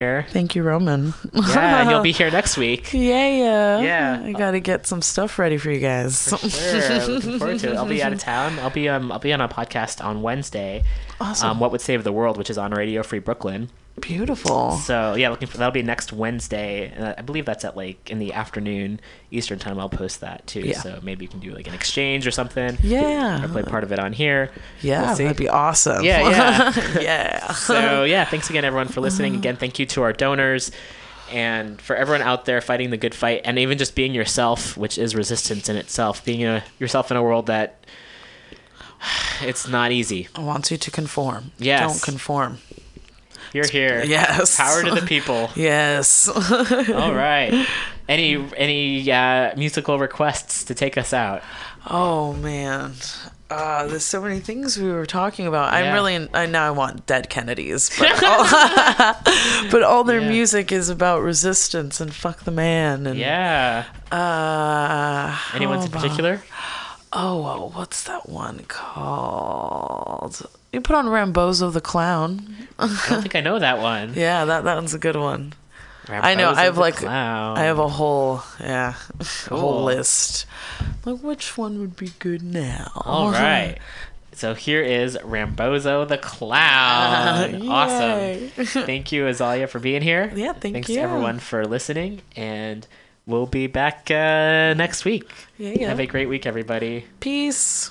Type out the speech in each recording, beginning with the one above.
here. Thank you, Roman. Yeah, you'll be here next week. Yeah, yeah. Yeah. I got to get some stuff ready for you guys. Sure, looking forward to it. I'll be out of town. I'll be um I'll be on a podcast on Wednesday. Awesome. Um, what would save the world, which is on Radio Free Brooklyn. Beautiful. So yeah, looking for that'll be next Wednesday. Uh, I believe that's at like in the afternoon Eastern time. I'll post that too. Yeah. So maybe you can do like an exchange or something. Yeah. Or play part of it on here. Yeah, we'll that'd be awesome. Yeah, yeah. yeah. so yeah, thanks again everyone for listening. Again, thank you to our donors and for everyone out there fighting the good fight and even just being yourself, which is resistance in itself. Being a, yourself in a world that it's not easy. I want you to conform. Yes. Don't conform. You're here. Yes. Power to the people. Yes. All right. Any any uh, musical requests to take us out? oh man. Uh, there's so many things we were talking about. I'm really, I now I want Dead Kennedys, but all, but all their Yeah. music is about resistance and fuck the man and Yeah. uh, Anyone in about- particular? Oh, what's that one called? You put on Rambozo the Clown. I don't think I know that one. Yeah, that that one's a good one. I know. I have like Clown. I have a whole yeah, a whole list. Like which one would be good now? All right. So here is Rambozo the Clown. awesome. Thank you, Azalia, for being here. Yeah, thank Thanks you. to everyone for listening, and we'll be back uh, next week. Yeah, yeah. Have a great week, everybody. Peace.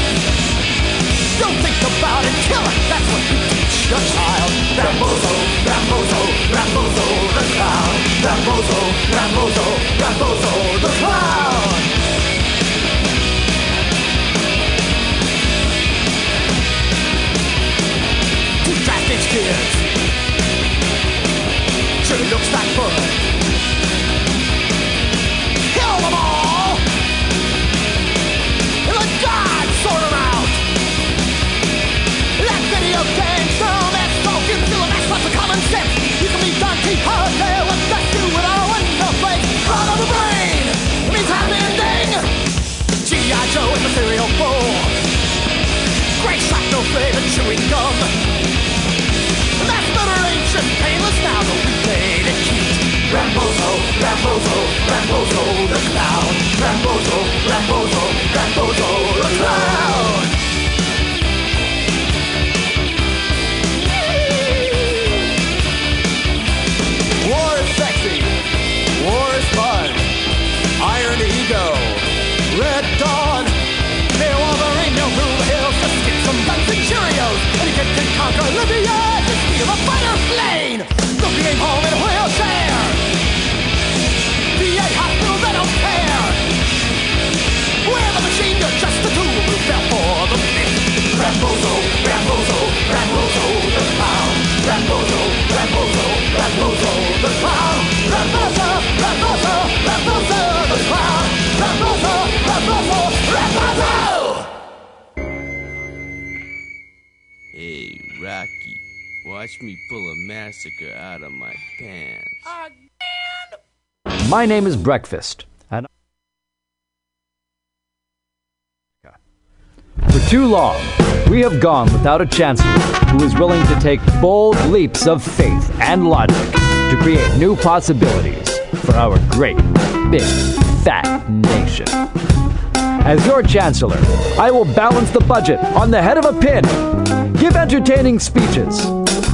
Don't think about it, kill it. That's what we teach your child. Rambozo, Rambozo, Rambozo the clown. Rambozo, Rambozo, Rambozo the clown. Two trash kids. Sure looks like fun. Rambozo, Rambozo, Rambozo the clown. Rambozo, Rambozo, Rambozo the clown. Can, conquer Libya. Just feel a fighter plane. Looking aim home watch me pull a massacre out of my pants. My name is Breakfast, and for too long, we have gone without a chancellor who is willing to take bold leaps of faith and logic to create new possibilities for our great, big, fat nation. As your chancellor, I will balance the budget on the head of a pin, give entertaining speeches,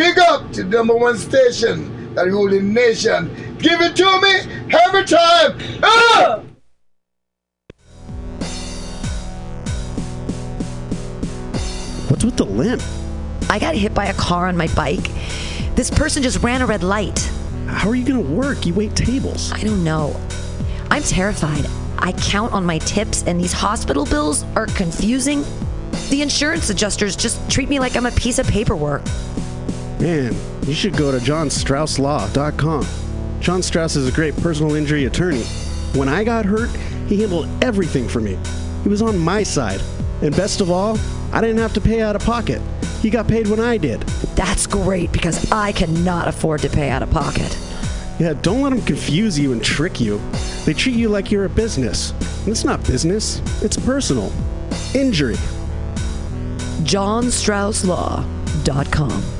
Big up to the number one station that ruling nation. Give it to me every time. Ah! What's with the limp? I got hit by a car on my bike. This person just ran a red light. How are you gonna work? You wait tables. I don't know. I'm terrified. I count on my tips, and these hospital bills are confusing. The insurance adjusters just treat me like I'm a piece of paperwork. Man, you should go to johnstrausslaw.com. John Strauss is a great personal injury attorney. When I got hurt, he handled everything for me. He was on my side. And best of all, I didn't have to pay out of pocket. He got paid when I did. That's great because I cannot afford to pay out of pocket. Yeah, don't let them confuse you and trick you. They treat you like you're a business. And it's not business, it's personal. Injury. JohnStraussLaw.com.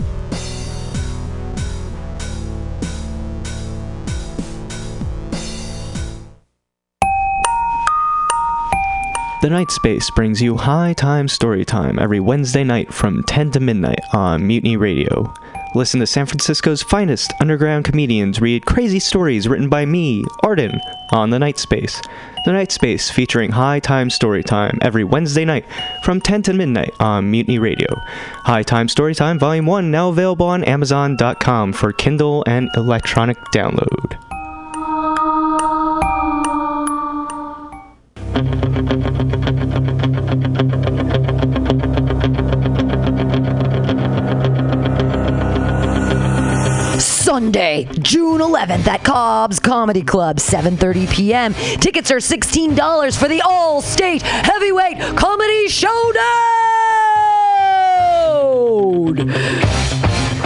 The Night Space brings you High Time Story Time every Wednesday night from 10 to midnight on Mutiny Radio. Listen to San Francisco's finest underground comedians read crazy stories written by me, Arden, on The Night Space. The Night Space featuring High Time Story Time every Wednesday night from 10 to midnight on Mutiny Radio. High Time Story Time Volume 1 now available on Amazon.com for Kindle and electronic download. June 11th at Cobb's Comedy Club, 7:30 p.m. Tickets are $16 for the All-State Heavyweight Comedy Showdown.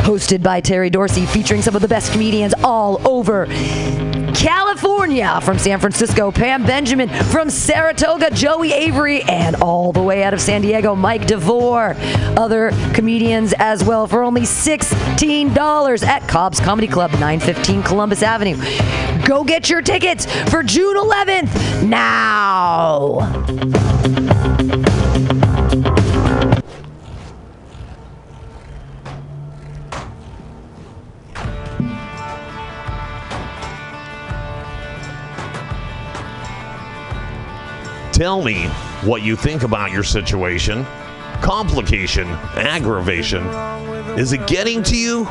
Hosted by Terry Dorsey, featuring some of the best comedians all over California, from San Francisco, Pam Benjamin, from Saratoga, Joey Avery, and all the way out of San Diego, Mike DeVore. Other comedians as well for only $16 at Cobb's Comedy Club, 915 Columbus Avenue. Go get your tickets for June 11th now. Tell me what you think about your situation. Complication, aggravation. Is it getting to you?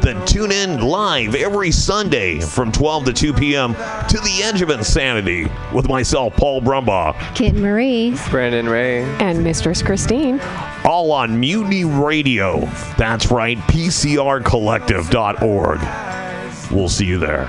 Then tune in live every Sunday from 12 to 2 p.m. to The Edge of Insanity with myself, Paul Brumbaugh. Kit Marie, Brandon Ray, and Mistress Christine. All on Mutiny Radio. That's right, PCRcollective.org. We'll see you there.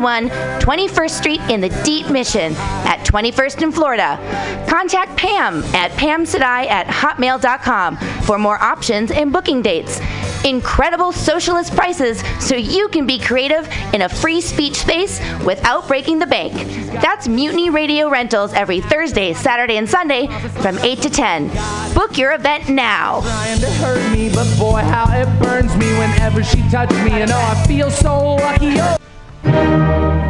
21st Street in the Deep Mission at 21st in Florida. Contact Pam at pamsadai at hotmail.com for more options and booking dates. Incredible socialist prices so you can be creative in a free speech space without breaking the bank. That's Mutiny Radio Rentals every Thursday, Saturday, and Sunday from 8 to 10. Book your event now. trying to hurt me, but boy, how it burns me whenever she me. Oh, I feel so lucky. Oh. Oh.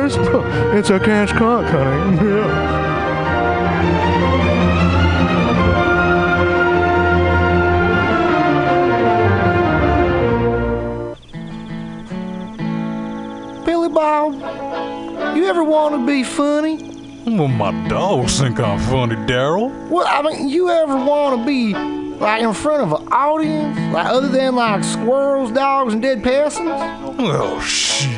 It's a cash cock, honey. Yeah. Billy Bob, you ever want to be funny? Well, my dogs think I'm funny, Daryl. Well, I mean, you ever want to be like in front of an audience, like other than like squirrels, dogs, and dead peasants? Oh, shit.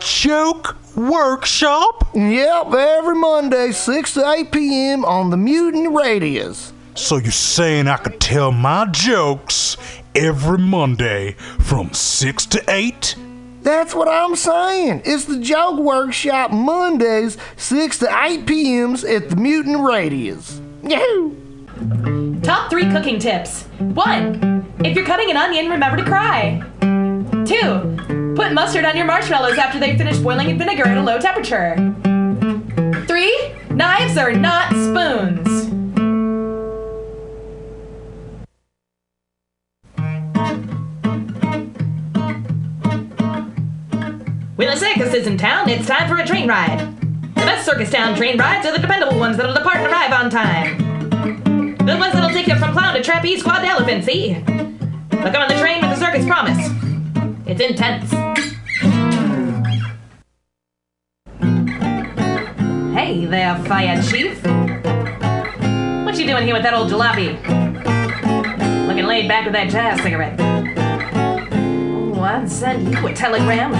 Joke Workshop? Yep, every Monday, 6 to 8 p.m. on the Mutant Radius. So you're saying I could tell my jokes every Monday from 6 to 8? That's what I'm saying. It's the Joke Workshop Mondays, 6 to 8 p.m.s at the Mutant Radius. Yahoo! Top three cooking tips. One, if you're cutting an onion, remember to cry. Two, put mustard on your marshmallows after they finish boiling in vinegar at a low temperature. Three, knives are not spoons. When a circus is in town, it's time for a train ride. The best circus town train rides are the dependable ones that'll depart and arrive on time. The ones that'll take you from clown to trapeze quad elephant, see? They'll come on the train with the circus promise. It's intense. Hey there, fire chief. What you doing here with that old jalopy? Looking laid back with that jazz cigarette. Oh, I'd send you a telegram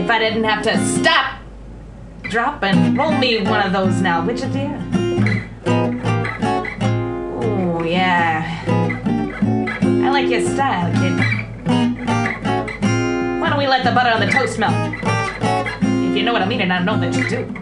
if I didn't have to stop, drop, and roll me one of those now, would you, dear? Oh, yeah. I like your style, kid don't we let the butter on the toast melt? If you know what I mean, and I know that you do.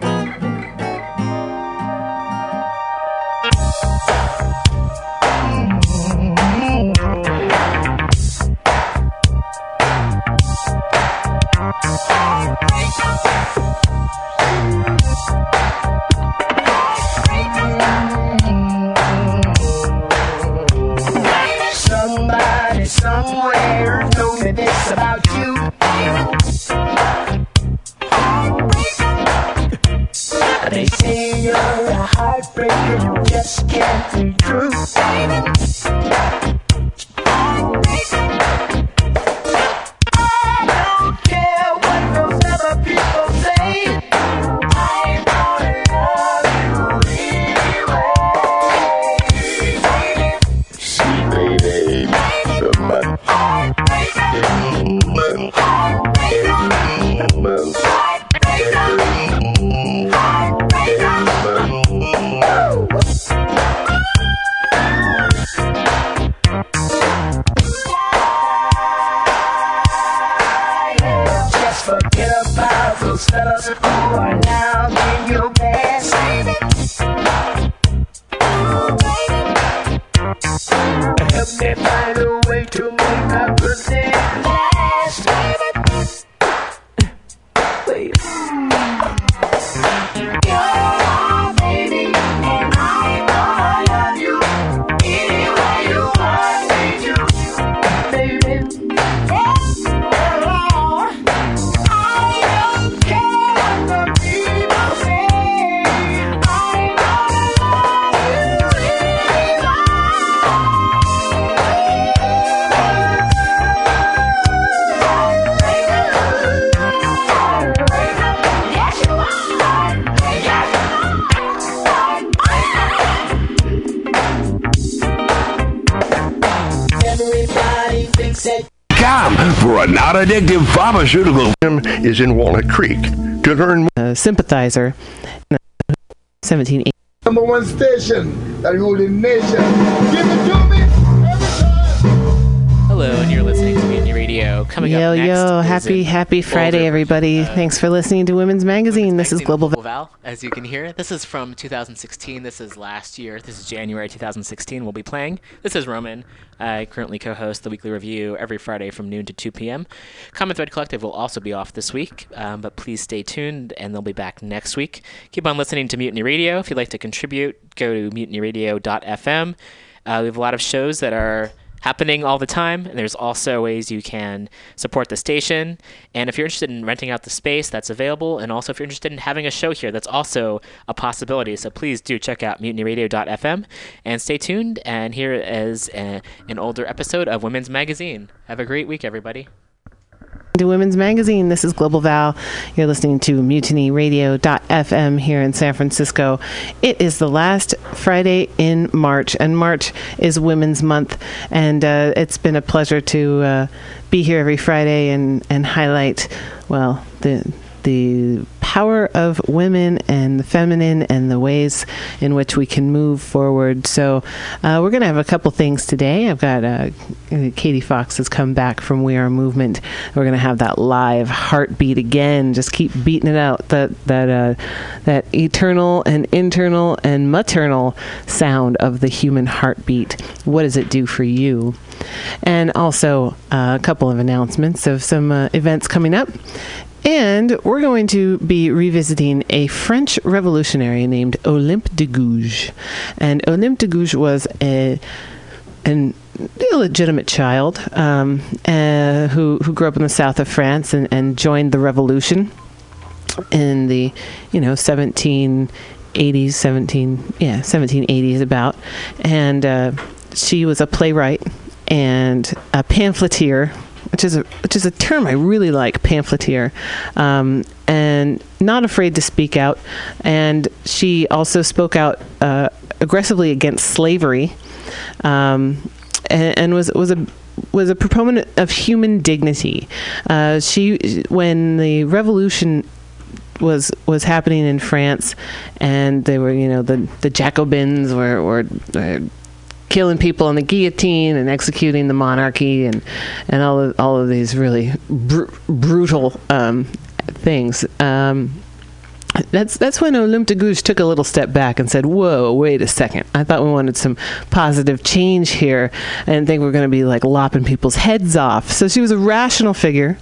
somewhere this about you. Pharmaceutical is in Walnut Creek. To learn a sympathizer. 1780. Number one station that ruling nation. Give it to me. Hello, and you're listening to Mutiny Radio. Coming yo, up next yo, happy, happy Friday, older- everybody. Thanks for listening to Women's Magazine. This is Global Val. Val, as you can hear. This is from 2016. This is last year. This is January 2016. We'll be playing. This is Roman. I currently co-host the weekly review every Friday from noon to 2 p.m. Common Thread Collective will also be off this week, um, but please stay tuned, and they'll be back next week. Keep on listening to Mutiny Radio. If you'd like to contribute, go to mutinyradio.fm. Uh, we have a lot of shows that are happening all the time. And there's also ways you can support the station. And if you're interested in renting out the space, that's available. And also, if you're interested in having a show here, that's also a possibility. So please do check out mutinyradio.fm and stay tuned. And here is a, an older episode of Women's Magazine. Have a great week, everybody. To Women's Magazine. This is Global Val. You're listening to Mutiny MutinyRadio.fm here in San Francisco. It is the last Friday in March, and March is Women's Month. And uh, it's been a pleasure to uh, be here every Friday and, and highlight, well, the the power of women and the feminine and the ways in which we can move forward. So, uh, we're going to have a couple things today. I've got uh, Katie Fox has come back from We Are Movement. We're going to have that live heartbeat again. Just keep beating it out. That that uh, that eternal and internal and maternal sound of the human heartbeat. What does it do for you? And also uh, a couple of announcements of some uh, events coming up. And we're going to be revisiting a French revolutionary named Olympe de Gouges. And Olympe de Gouges was a an illegitimate child um, uh, who who grew up in the south of France and, and joined the revolution in the you know 1780s 17 yeah 1780s about and uh, she was a playwright and a pamphleteer which is a which is a term I really like, pamphleteer, um, and not afraid to speak out. And she also spoke out uh, aggressively against slavery, um, and, and was was a was a proponent of human dignity. Uh, she when the revolution was was happening in France, and they were you know the the Jacobins were were. were killing people on the guillotine and executing the monarchy and and all of all of these really br- brutal um, things. Um, that's that's when Olympe de took a little step back and said, "Whoa, wait a second! I thought we wanted some positive change here. and think we are going to be like lopping people's heads off." So she was a rational figure,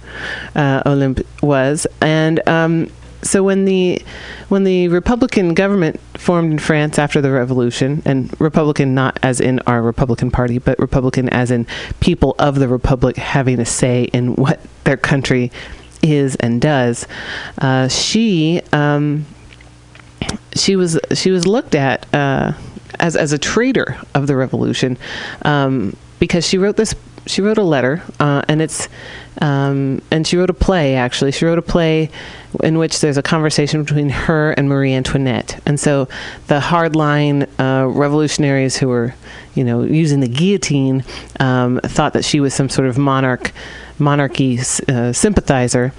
uh, was, and um, so when the when the Republican government formed in France after the revolution, and Republican not as in our Republican Party, but Republican as in people of the Republic having a say in what their country is and does, uh, she um, she was she was looked at uh, as as a traitor of the revolution um, because she wrote this she wrote a letter uh, and it's um, and she wrote a play actually. She wrote a play in which there's a conversation between her and Marie Antoinette. And so the hardline uh, revolutionaries who were you know using the guillotine um, thought that she was some sort of monarch monarchy uh, sympathizer.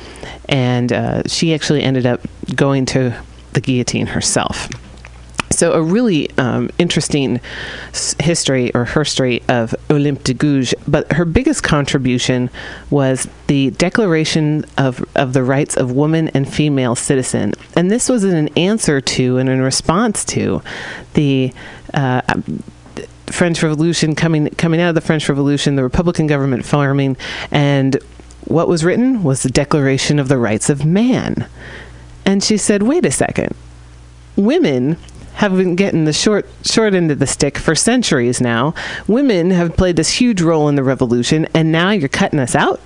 And uh, she actually ended up going to the guillotine herself. So, a really um, interesting history or history of Olympe de Gouges, but her biggest contribution was the Declaration of, of the Rights of Woman and Female Citizen. And this was in an answer to and in response to the uh, French Revolution coming coming out of the French Revolution, the Republican government forming, and what was written was the Declaration of the Rights of Man. And she said, "Wait a second, women." Have been getting the short short end of the stick for centuries now. Women have played this huge role in the revolution, and now you're cutting us out.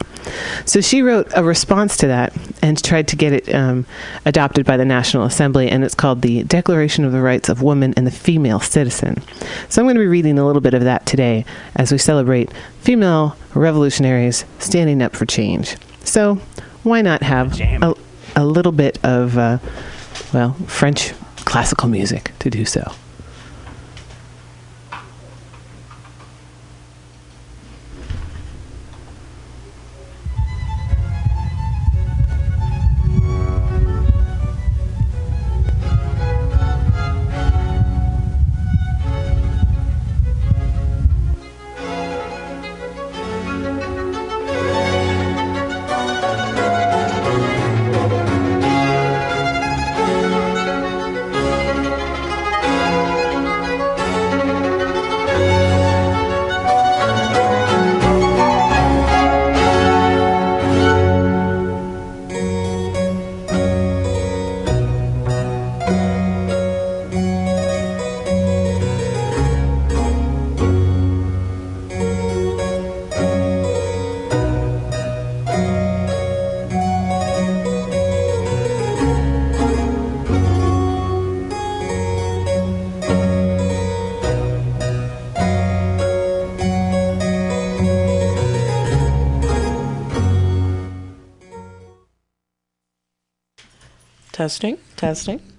So she wrote a response to that and tried to get it um, adopted by the National Assembly, and it's called the Declaration of the Rights of Woman and the Female Citizen. So I'm going to be reading a little bit of that today as we celebrate female revolutionaries standing up for change. So why not have a, a little bit of, uh, well, French classical music to do so? Testing, testing.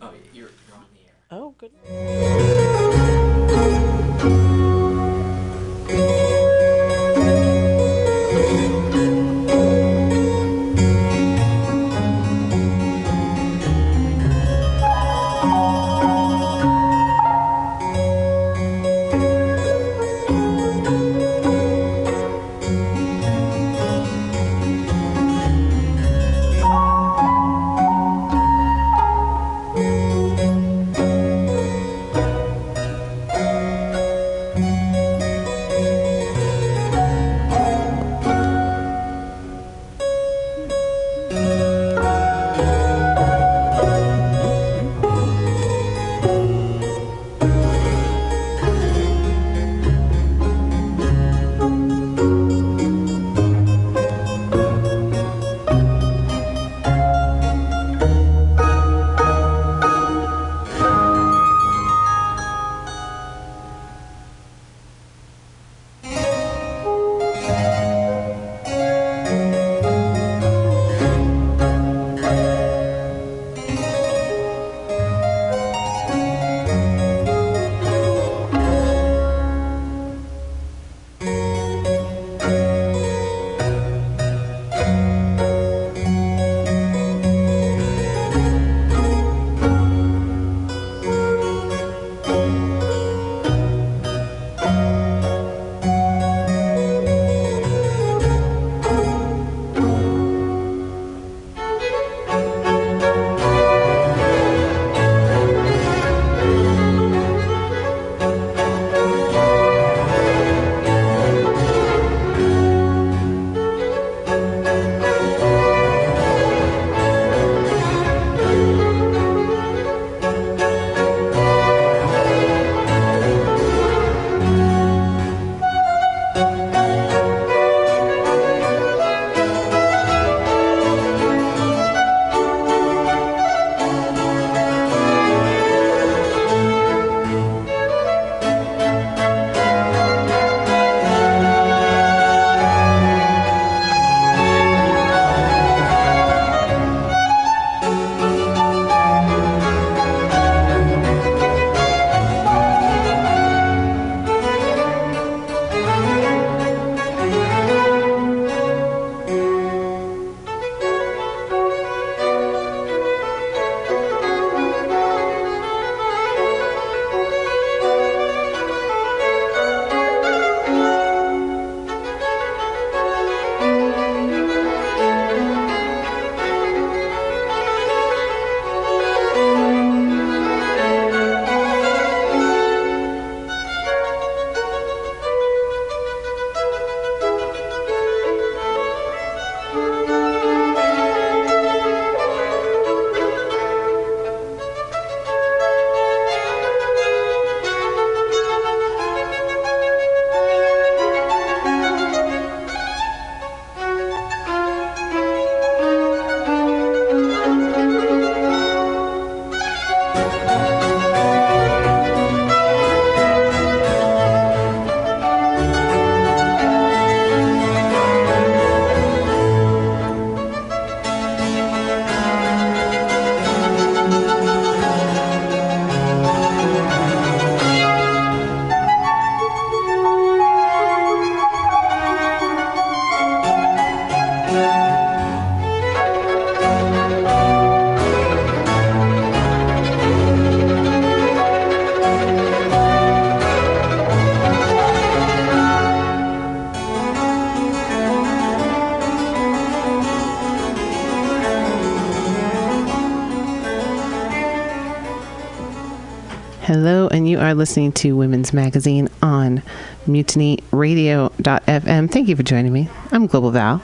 Are listening to Women's Magazine on mutinyradio.fm. Thank you for joining me. I'm Global Val.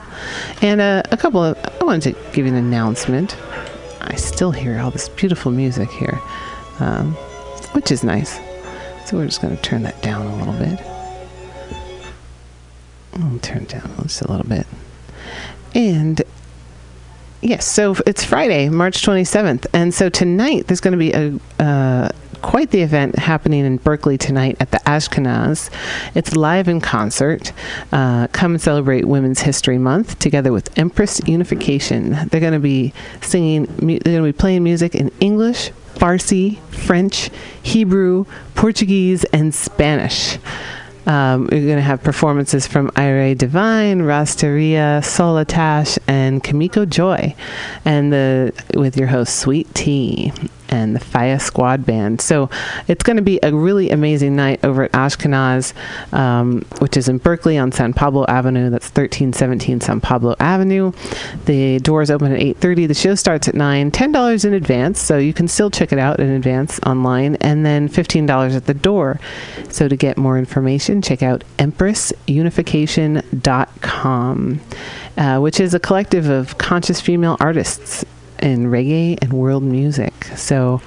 And uh, a couple of, I wanted to give you an announcement. I still hear all this beautiful music here, um, which is nice. So we're just going to turn that down a little bit. I'll turn down just a little bit. And yes, so it's Friday, March 27th. And so tonight there's going to be a. Uh, Quite the event happening in Berkeley tonight at the Ashkenaz. It's live in concert. Uh, come and celebrate Women's History Month together with Empress Unification. They're going to be singing. They're going to be playing music in English, Farsi, French, Hebrew, Portuguese, and Spanish. Um, we're going to have performances from Ire Divine, Rasteria, Solitash, and Kamiko Joy, and the with your host Sweet Tea and the Fire Squad Band. So it's going to be a really amazing night over at Ashkenaz, um, which is in Berkeley on San Pablo Avenue. That's 1317 San Pablo Avenue. The doors open at 8:30. The show starts at 9. $10 in advance, so you can still check it out in advance online, and then $15 at the door. So to get more information, check out empressunification.com, uh, which is a collective of conscious female artists in reggae and world music. So,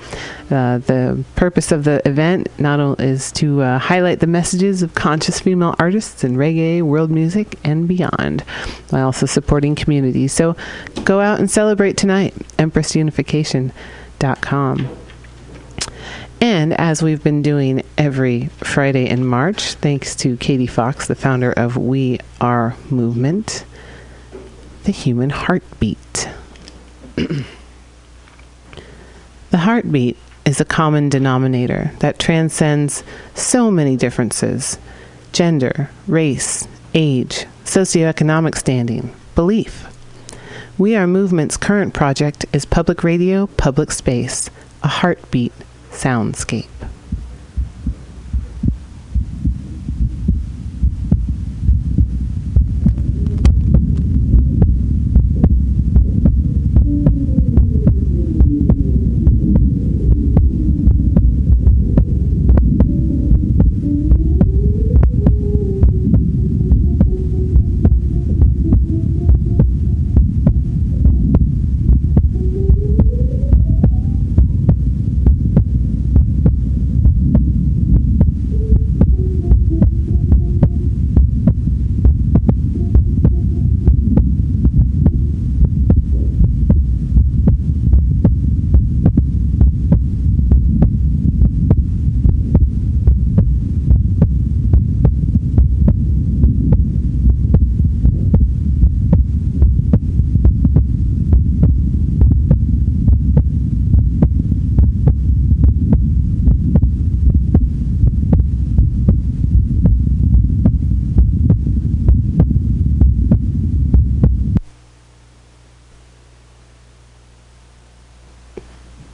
uh, the purpose of the event not only is to uh, highlight the messages of conscious female artists in reggae, world music, and beyond, while also supporting communities. So, go out and celebrate tonight. At empressunification.com. And as we've been doing every Friday in March, thanks to Katie Fox, the founder of We Are Movement, the human heartbeat. The heartbeat is a common denominator that transcends so many differences gender, race, age, socioeconomic standing, belief. We Are Movement's current project is public radio, public space, a heartbeat soundscape.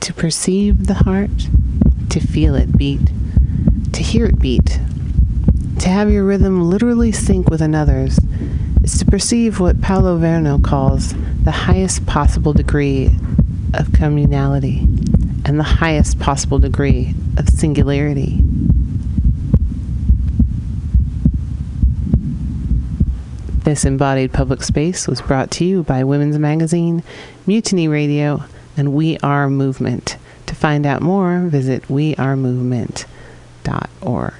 to perceive the heart, to feel it beat, to hear it beat, to have your rhythm literally sync with another's, is to perceive what Paolo Virno calls the highest possible degree of communality and the highest possible degree of singularity. This embodied public space was brought to you by Women's Magazine, Mutiny Radio, and We Are Movement. To find out more, visit wearemovement.org.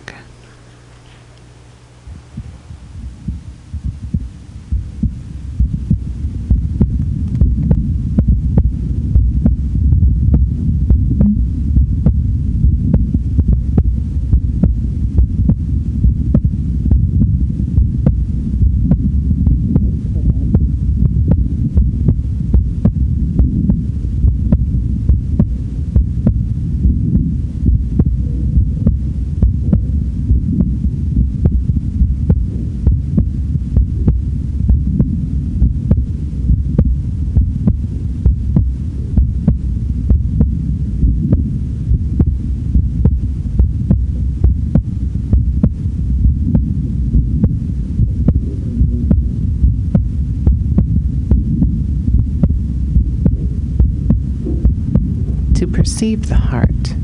To perceive the heart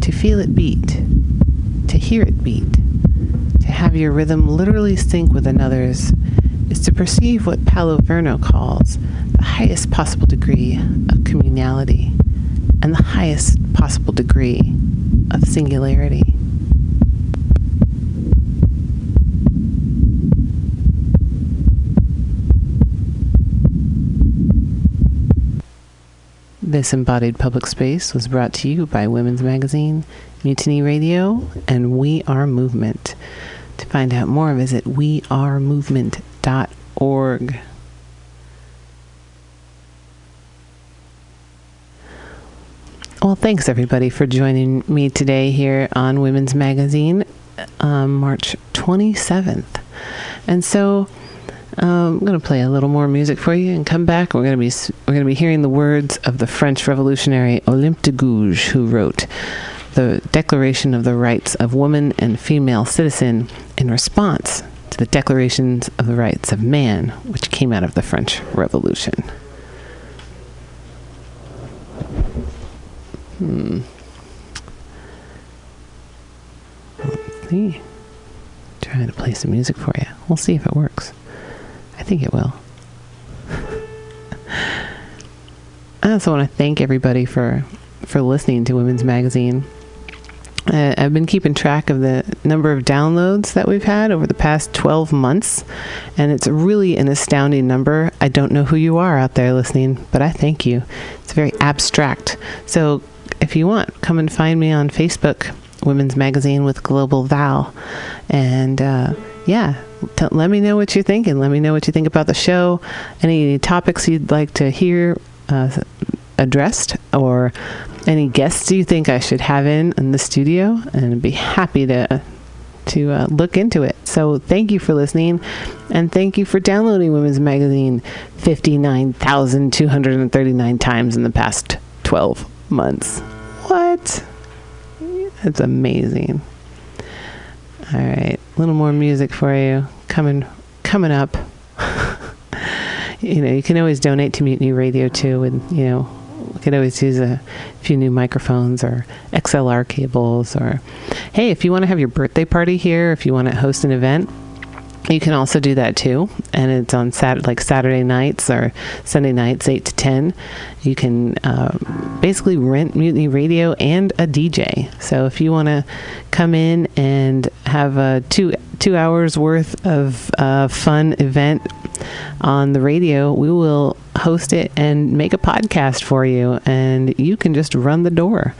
to feel it beat, to hear it beat, to have your rhythm literally sync with another's, is to perceive what Paolo Virno calls the highest possible degree of communality and the highest possible degree of singularity. This embodied public space was brought to you by Women's Magazine, Mutiny Radio, and We Are Movement. To find out more, visit wearemovement.org. Well, thanks everybody for joining me today here on Women's Magazine, um, March 27th. And so um, I'm going to play a little more music for you and come back. We're going to be we're going to be hearing the words of the French revolutionary Olympe de Gouges, who wrote the Declaration of the Rights of Woman and Female Citizen in response to the Declarations of the Rights of Man, which came out of the French Revolution. Hmm. Let's see. Trying to play some music for you. We'll see if it works. I think it will. I also want to thank everybody for for listening to Women's Magazine. Uh, I've been keeping track of the number of downloads that we've had over the past 12 months, and it's really an astounding number. I don't know who you are out there listening, but I thank you. It's very abstract. So if you want, come and find me on Facebook, Women's Magazine with Global Val. And uh, yeah, t- let me know what you're thinking. Let me know what you think about the show, any topics you'd like to hear uh, addressed, or any guests you think I should have in in the studio, and I'd be happy to to uh, look into it. So thank you for listening, and thank you for downloading Women's Magazine fifty nine thousand two hundred and thirty nine times in the past twelve months. What? That's amazing. All right, a little more music for you coming coming up. you know, you can always donate to Mutiny Radio too, and you know, we could always use a few new microphones or XLR cables. Or hey, if you want to have your birthday party here, if you want to host an event, you can also do that too, and it's on Sat like Saturday nights or Sunday nights, eight to ten. You can uh, basically rent Mutiny Radio and a DJ. So if you want to come in and have a two two hours worth of uh, fun event on the radio, we will host it and make a podcast for you, and you can just run the door.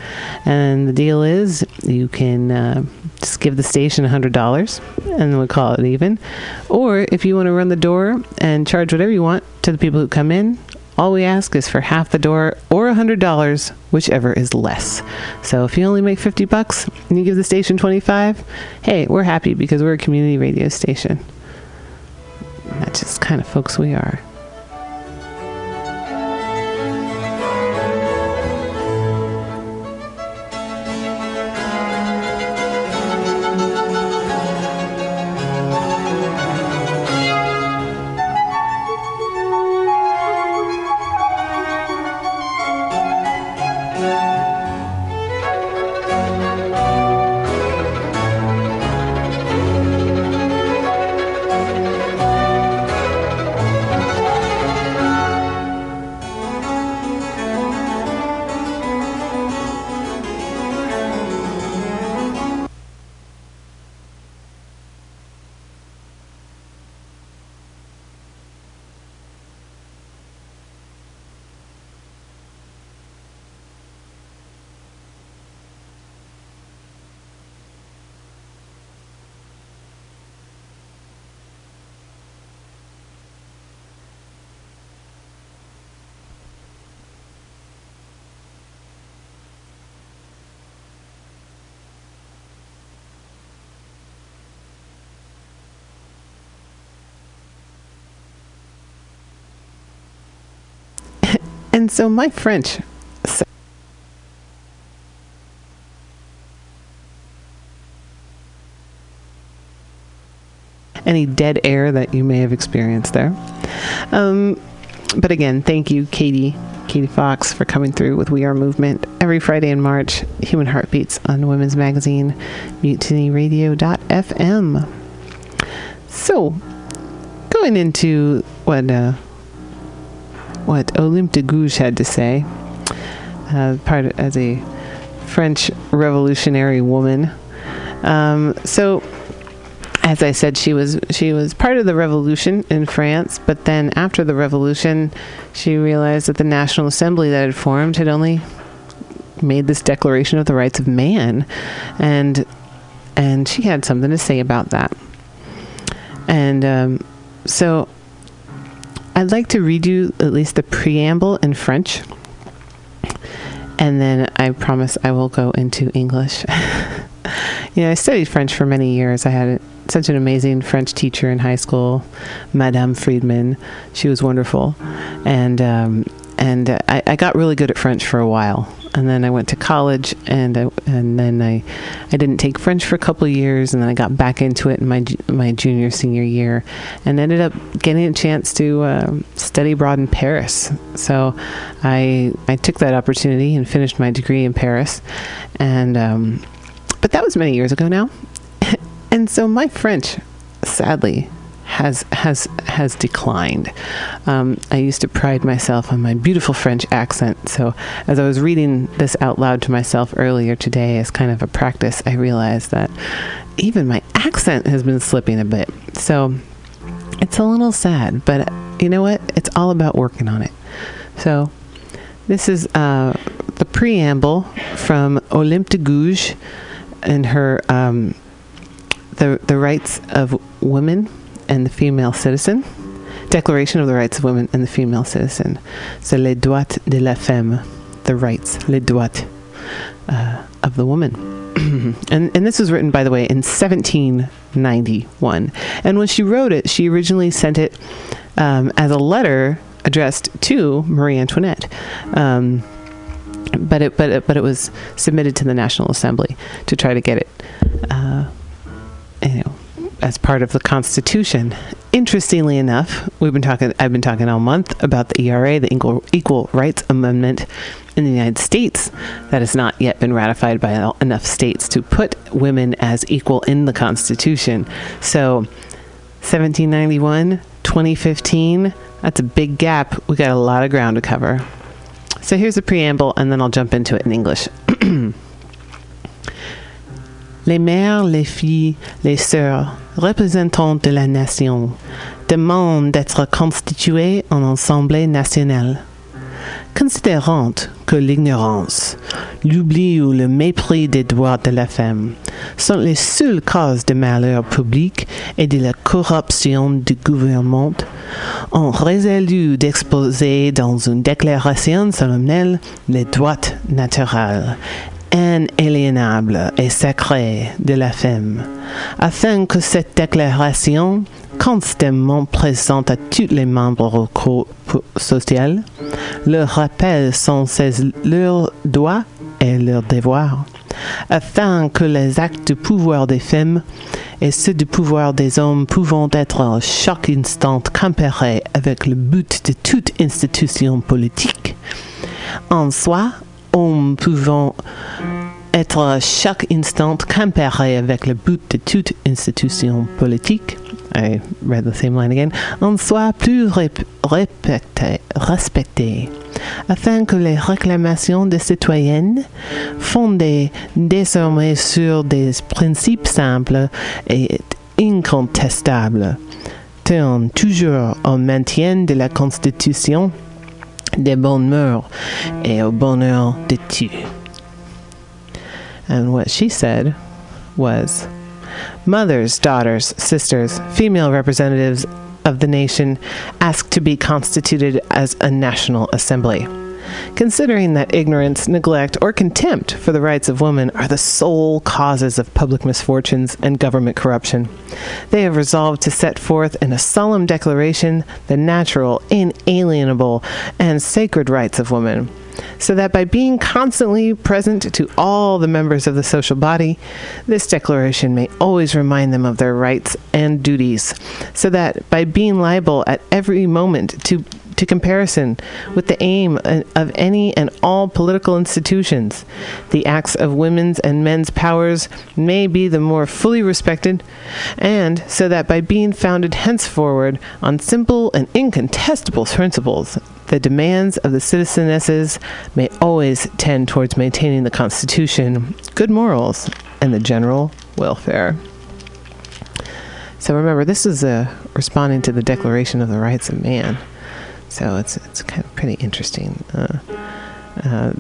And the deal is, you can uh, just give the station $100 and we'll call it even. Or if you want to run the door and charge whatever you want to the people who come in, all we ask is for half the door or $100, whichever is less. So if you only make 50 bucks and you give the station 25, hey, we're happy because we're a community radio station. That's just kind of folks we are. So my French. Any dead air that you may have experienced there. Um, but again, thank you, Katie, Katie Fox for coming through with We Are Movement every Friday in March. Human Heartbeats on Women's Magazine, mutinyradio.fm. So, going into what uh, what Olympe de Gouges had to say, uh, part as a French revolutionary woman. Um, so, as I said, she was she was part of the revolution in France, but then after the revolution, she realized that the National Assembly that had formed had only made this Declaration of the Rights of Man, and and she had something to say about that. And um, so, I'd like to read you at least the preamble in French, and then I promise I will go into English. you know, I studied French for many years. I had such an amazing French teacher in high school, Madame Friedman. She was wonderful, and um, and uh, I, I got really good at French for a while. And then I went to college, and I, and then I I didn't take French for a couple of years, and then I got back into it in my my junior senior year, and ended up getting a chance to uh, study abroad in Paris. So I I took that opportunity and finished my degree in Paris, and um, but that was many years ago now. and so my French, sadly, has has has declined. Um, I used to pride myself on my beautiful French accent. So as I was reading this out loud to myself earlier today, as kind of a practice, I realized that even my accent has been slipping a bit. So it's a little sad, but you know what? It's all about working on it. So this is uh, the preamble from Olympe de Gouges and her um, the the rights of women and the female citizen. Declaration of the Rights of Women and the Female Citizen. So les droits de la femme, the rights, les droits uh, of the woman. and and this was written, by the way, in 1791. And when she wrote it, she originally sent it um, as a letter addressed to Marie Antoinette. Um, but it but it, but it was submitted to the National Assembly to try to get it, uh, as part of the Constitution. Interestingly enough, we've been talking. I've been talking all month about the ERA, the Equal, Equal Rights Amendment in the United States, that has not yet been ratified by enough states to put women as equal in the Constitution. So, 1791, 2015. That's a big gap. We got a lot of ground to cover. So here's the preamble, and then I'll jump into it in English. les mères, les filles, les sœurs, représentantes de la nation, demandent d'être constituées en assemblée nationale. Considérant que l'ignorance, l'oubli ou le mépris des droits de la femme sont les seules causes de malheur public et de la corruption du gouvernement, ont résolu d'exposer dans une déclaration solennelle les droits naturels inaliénables et sacrés de la femme, afin que cette déclaration, constamment présente à tous les membres au corps social, leur rappelle sans cesse leurs droits et leurs devoirs, afin que les actes de pouvoir des femmes et ceux du pouvoir des hommes pouvant être à chaque instant comparés avec le but de toute institution politique, en soi, pouvant être à chaque instant comparé avec le but de toute institution politique, I read the same line again, en soit plus respecté, respecté, afin que les réclamations des citoyennes, fondées désormais sur des principes simples et incontestables, tournent toujours au maintien de la Constitution, des bonnes mœurs et au bonheur de tous. And what she said was Mothers, daughters, sisters, female representatives of the nation ask to be constituted as a national assembly. Considering that ignorance, neglect, or contempt for the rights of women are the sole causes of public misfortunes and government corruption, they have resolved to set forth in a solemn declaration the natural, inalienable, and sacred rights of women, so that by being constantly present to all the members of the social body, this declaration may always remind them of their rights and duties, so that by being liable at every moment to to comparison with the aim uh, of any and all political institutions, the acts of women's and men's powers may be the more fully respected, and so that by being founded henceforward on simple and incontestable principles, the demands of the citizenesses may always tend towards maintaining the Constitution, good morals, and the general welfare. So remember, this is uh, responding to the Declaration of the Rights of Man. So it's it's kind of pretty interesting. Uh, uh,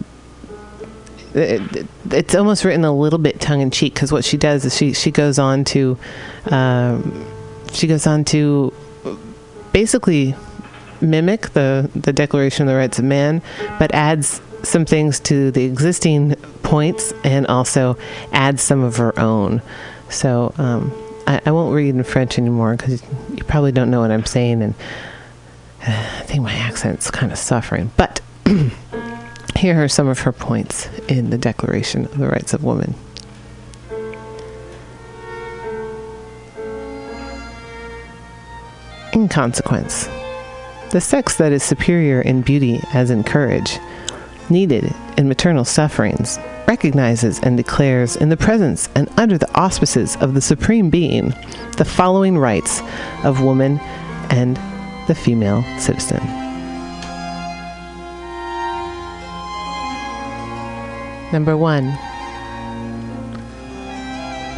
it, it, it's almost written a little bit tongue in cheek because what she does is she she goes on to um, she goes on to basically mimic the the Declaration of the Rights of Man, but adds some things to the existing points and also adds some of her own. So um, I, I won't read in French anymore because you probably don't know what I'm saying and. I think my accent's kind of suffering, but here are some of her points in the Declaration of the Rights of Women. In consequence, the sex that is superior in beauty as in courage, needed in maternal sufferings, recognizes and declares in the presence and under the auspices of the Supreme Being the following rights of woman and the female citizen. Number one,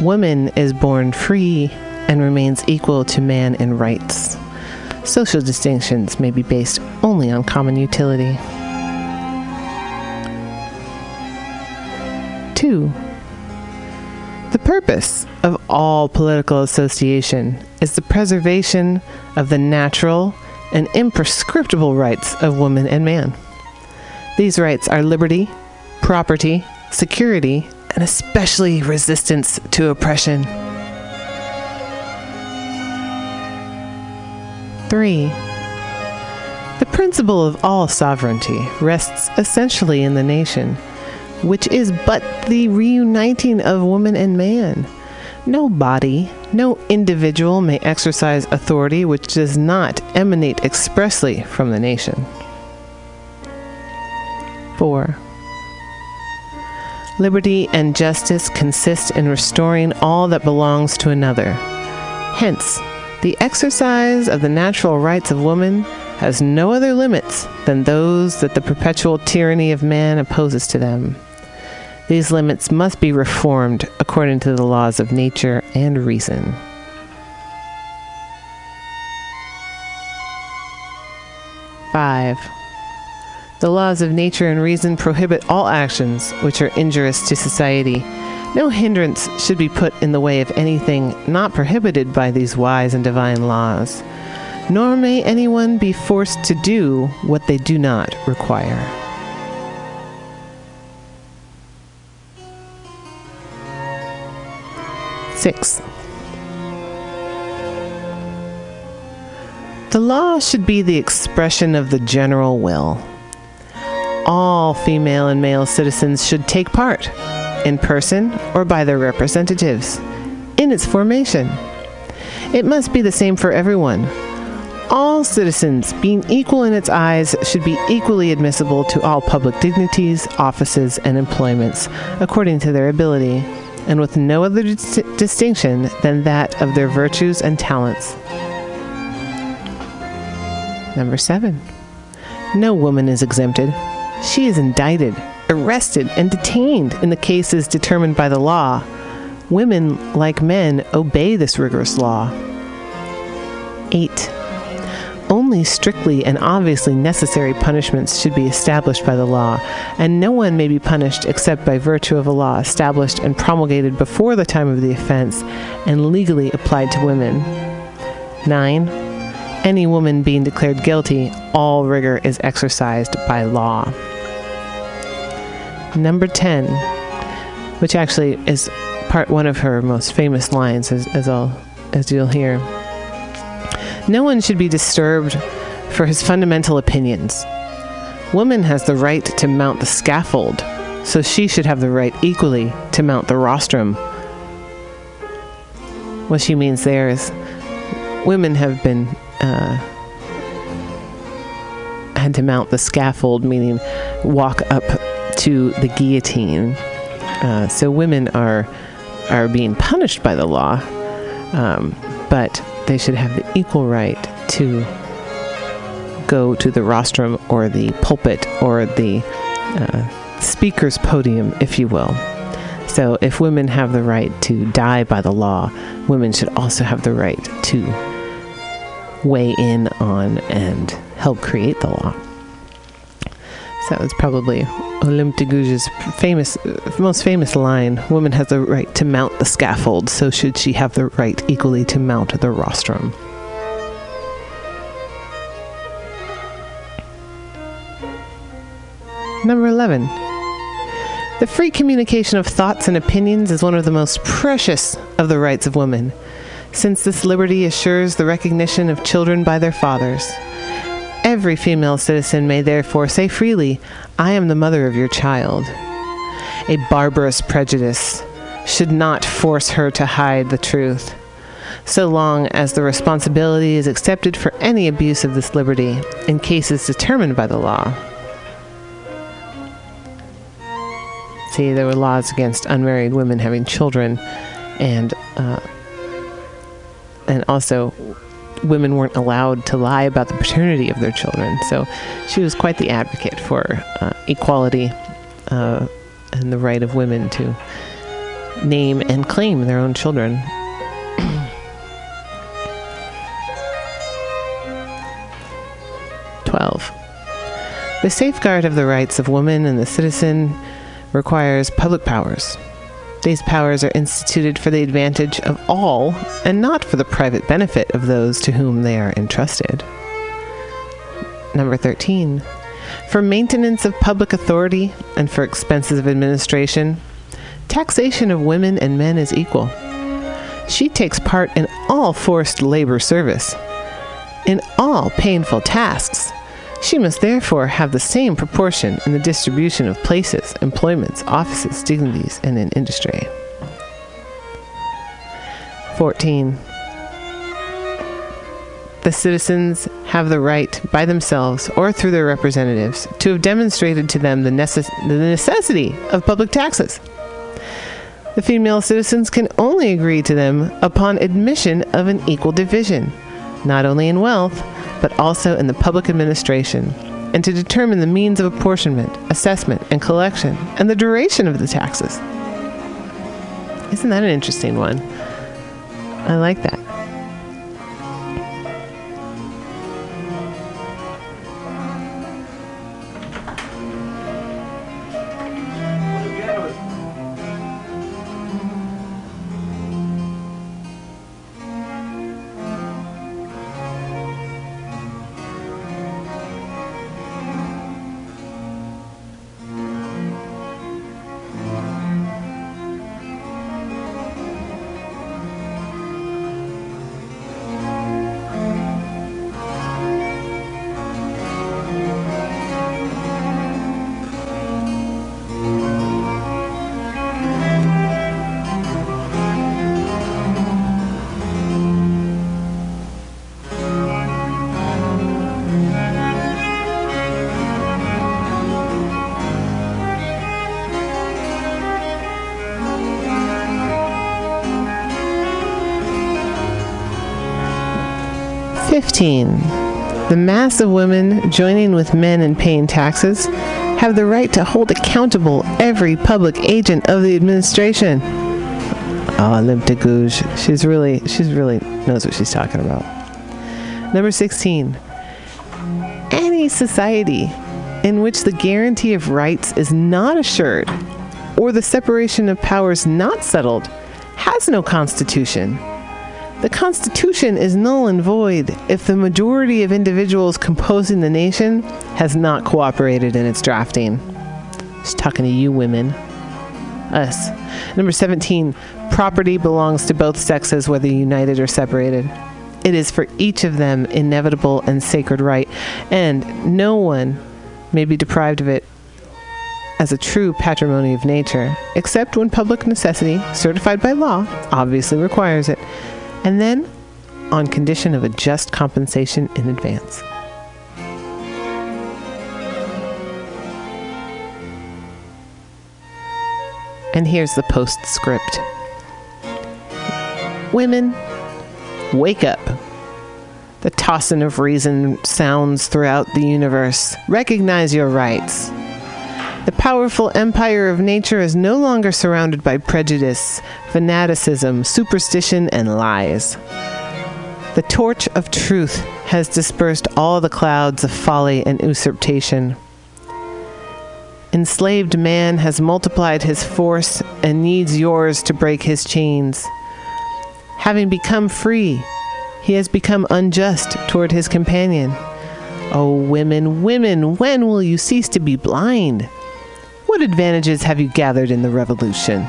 woman is born free and remains equal to man in rights. Social distinctions may be based only on common utility. Two, the purpose of all political association is the preservation of the natural and imprescriptible rights of woman and man. These rights are liberty, property, security, and especially resistance to oppression. 3. The principle of all sovereignty rests essentially in the nation, which is but the reuniting of woman and man. No body, no individual may exercise authority which does not emanate expressly from the nation. 4. Liberty and justice consist in restoring all that belongs to another. Hence, the exercise of the natural rights of woman has no other limits than those that the perpetual tyranny of man opposes to them. These limits must be reformed according to the laws of nature and reason. Five. The laws of nature and reason prohibit all actions which are injurious to society. No hindrance should be put in the way of anything not prohibited by these wise and divine laws, nor may anyone be forced to do what they do not require. Six. The law should be the expression of the general will. All female and male citizens should take part, in person or by their representatives, in its formation. It must be the same for everyone. All citizens, being equal in its eyes, should be equally admissible to all public dignities, offices, and employments, according to their ability, and with no other dis- distinction than that of their virtues and talents. Number seven. No woman is exempted. She is indicted, arrested, and detained in the cases determined by the law. Women, like men, obey this rigorous law. 8. Only strictly and obviously necessary punishments should be established by the law, and no one may be punished except by virtue of a law established and promulgated before the time of the offense and legally applied to women. 9. Any woman being declared guilty, all rigor is exercised by law. Number 10, which actually is part one of her most famous lines, as, as, I'll, as you'll hear. No one should be disturbed for his fundamental opinions. Woman has the right to mount the scaffold, so she should have the right equally to mount the rostrum. What she means there is women have been uh, had to mount the scaffold, meaning walk up to the guillotine. Uh, so women are are being punished by the law, um, but they should have the equal right to go to the rostrum or the pulpit or the uh, speaker's podium, if you will. So, if women have the right to die by the law, women should also have the right to weigh in on and help create the law. That was probably Olympe de Gouges' famous, most famous line: "Woman has the right to mount the scaffold, so should she have the right equally to mount the rostrum." Number 11. The free communication of thoughts and opinions is one of the most precious of the rights of women, since this liberty assures the recognition of children by their fathers. Every female citizen may therefore say freely, I am the mother of your child. A barbarous prejudice should not force her to hide the truth, so long as the responsibility is accepted for any abuse of this liberty in cases determined by the law. See, there were laws against unmarried women having children, and uh, and also women weren't allowed to lie about the paternity of their children. So she was quite the advocate for uh, equality uh, and the right of women to name and claim their own children. Twelve. The safeguard of the rights of woman and the citizen requires public powers. These powers are instituted for the advantage of all and not for the private benefit of those to whom they are entrusted. Number 13. For maintenance of public authority and for expenses of administration, taxation of women and men is equal. She takes part in all forced labor service, in all painful tasks. She must therefore have the same proportion in the distribution of places, employments, offices, dignities, and in industry. 14. The citizens have the right, by themselves or through their representatives, to have demonstrated to them the, necess- the necessity of public taxes. The female citizens can only agree to them upon admission of an equal division, not only in wealth, but also in the public administration, and to determine the means of apportionment, assessment, and collection, and the duration of the taxes. Isn't that an interesting one? I like that. Fifteen. The mass of women joining with men in paying taxes have the right to hold accountable every public agent of the administration. Ah, oh, Olympe de Gouges. She's really, she's really knows what she's talking about. Number 16. Any society in which the guarantee of rights is not assured or the separation of powers not settled has no constitution. The Constitution is null and void if the majority of individuals composing the nation has not cooperated in its drafting. She's talking to you, women. Us. Number 17. Property belongs to both sexes, whether united or separated. It is for each of them inevitable and sacred right, and no one may be deprived of it as a true patrimony of nature, except when public necessity, certified by law, obviously requires it, and then on condition of a just compensation in advance. And here's the postscript Women, wake up. The tossing of reason sounds throughout the universe. Recognize your rights. The powerful empire of nature is no longer surrounded by prejudice, fanaticism, superstition, and lies. The torch of truth has dispersed all the clouds of folly and usurpation. Enslaved man has multiplied his force and needs yours to break his chains. Having become free, he has become unjust toward his companion. Oh, women, women, when will you cease to be blind? What advantages have you gathered in the revolution?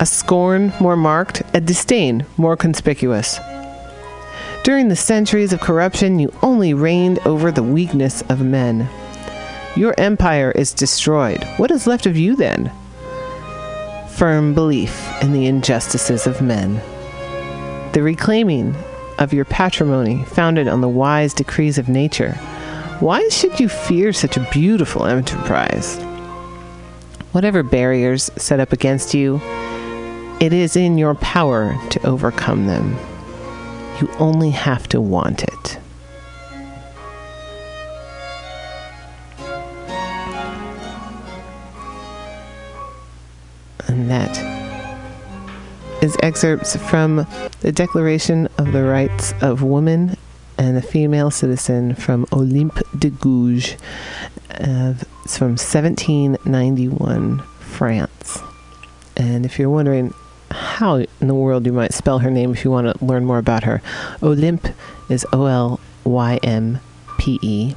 A scorn more marked, a disdain more conspicuous. During the centuries of corruption, you only reigned over the weakness of men. Your empire is destroyed. What is left of you then? Firm belief in the injustices of men. The reclaiming of your patrimony founded on the wise decrees of nature. Why should you fear such a beautiful enterprise? Whatever barriers set up against you, it is in your power to overcome them. You only have to want it. And that is excerpts from the Declaration of the Rights of Woman and a Female Citizen from Olympe de Gouges. Uh, from 1791, France. And if you're wondering how in the world you might spell her name if you want to learn more about her, Olympe is O L Y M P E,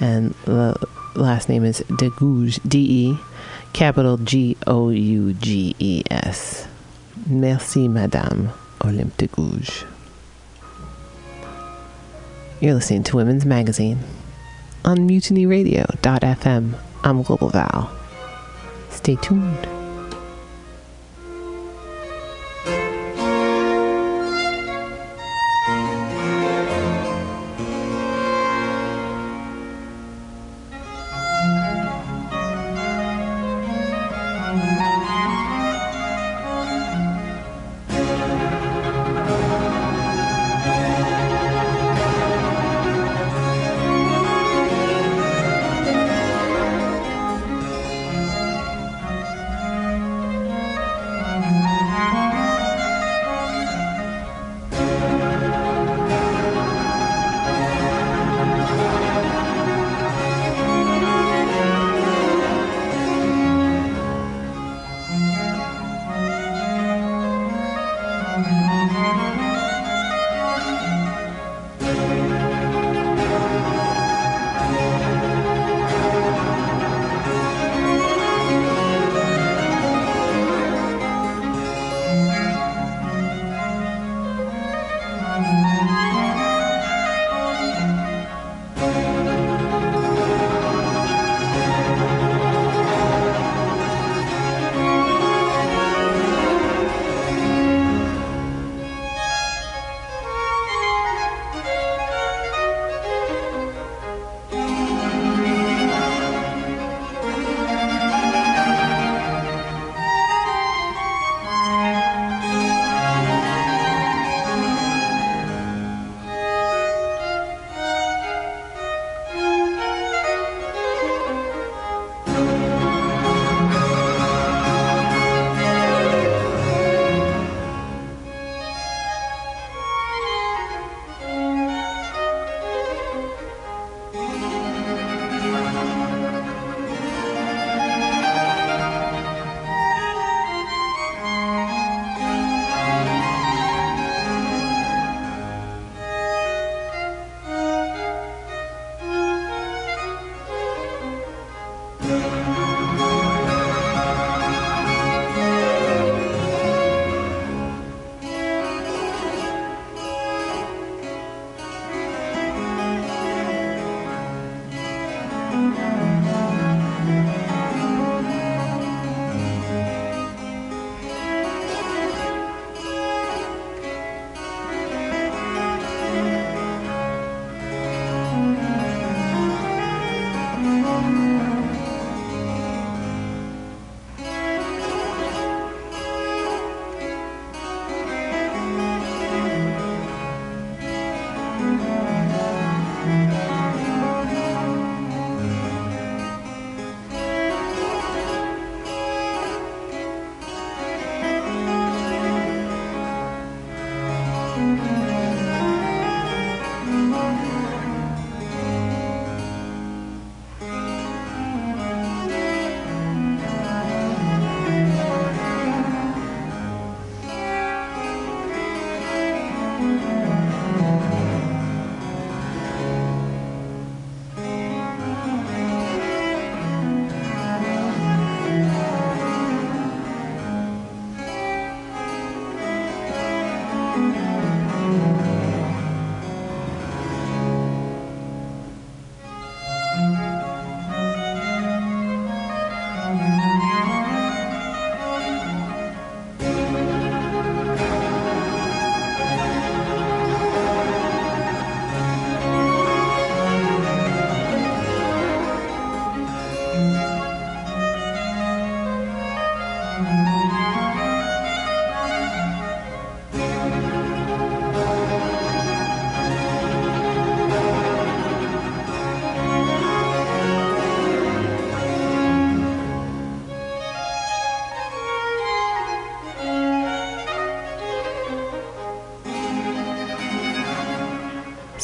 and the last name is de Gouges, D E, capital G O U G E S. Merci, Madame Olympe de Gouges. You're listening to Women's Magazine on mutinyradio.fm. I'm Global Val. Stay tuned.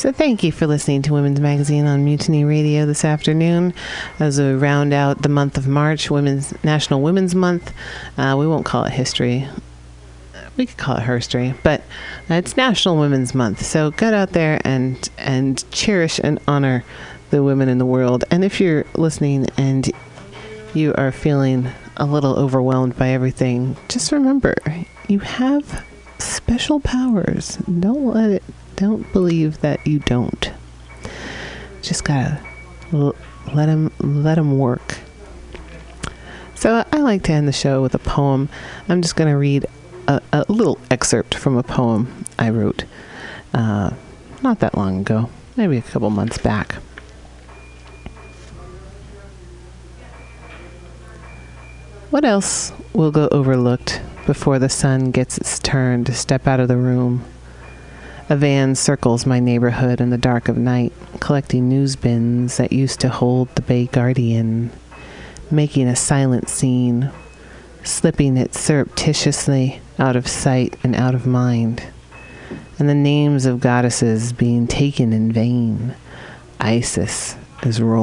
So thank you for listening to Women's Magazine on Mutiny Radio this afternoon. As we round out the month of March, Women's National Women's Month, uh, we won't call it history. We could call it herstory, but it's National Women's Month. So get out there and and cherish and honor the women in the world. And if you're listening and you are feeling a little overwhelmed by everything, just remember you have special powers. Don't let it. Don't believe that you don't. Just gotta l- let them let them work. So I like to end the show with a poem. I'm just gonna read a, a little excerpt from a poem I wrote uh, not that long ago, maybe a couple months back. What else will go overlooked before the sun gets its turn to step out of the room? A van circles my neighborhood in the dark of night, collecting news bins that used to hold the Bay Guardian, making a silent scene, slipping it surreptitiously out of sight and out of mind, and the names of goddesses being taken in vain. Isis is rolling.